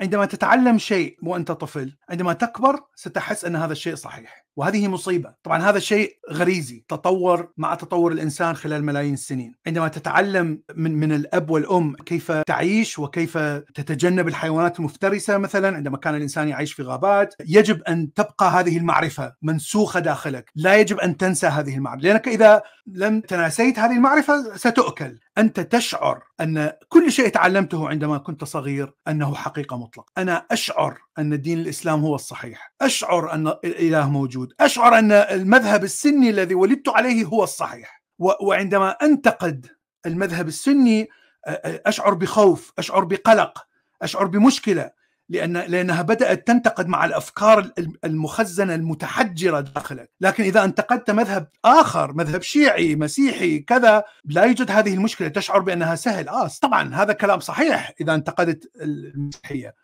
عندما تتعلم شيء وأنت طفل عندما تكبر ستحس أن هذا الشيء صحيح وهذه مصيبة. طبعا هذا شيء غريزي تطور مع تطور الإنسان خلال ملايين السنين. عندما تتعلم من من الأب والأم كيف تعيش وكيف تتجنب الحيوانات المفترسة مثلا عندما كان الإنسان يعيش في غابات يجب أن تبقى هذه المعرفة منسوخة داخلك. لا يجب أن تنسى هذه المعرفة لأنك إذا لم تناسيت هذه المعرفة ستؤكل. أنت تشعر أن كل شيء تعلمته عندما كنت صغير أنه حقيقة مطلقه أنا أشعر أن دين الإسلام هو الصحيح. أشعر أن الإله موجود. أشعر أن المذهب السني الذي ولدت عليه هو الصحيح. وعندما أنتقد المذهب السني أشعر بخوف أشعر بقلق أشعر بمشكلة. لأن لأنها بدأت تنتقد مع الأفكار المخزنة المتحجرة داخلك، لكن إذا انتقدت مذهب آخر، مذهب شيعي، مسيحي، كذا، لا يوجد هذه المشكلة، تشعر بأنها سهل، آه طبعا هذا كلام صحيح إذا انتقدت المسيحية،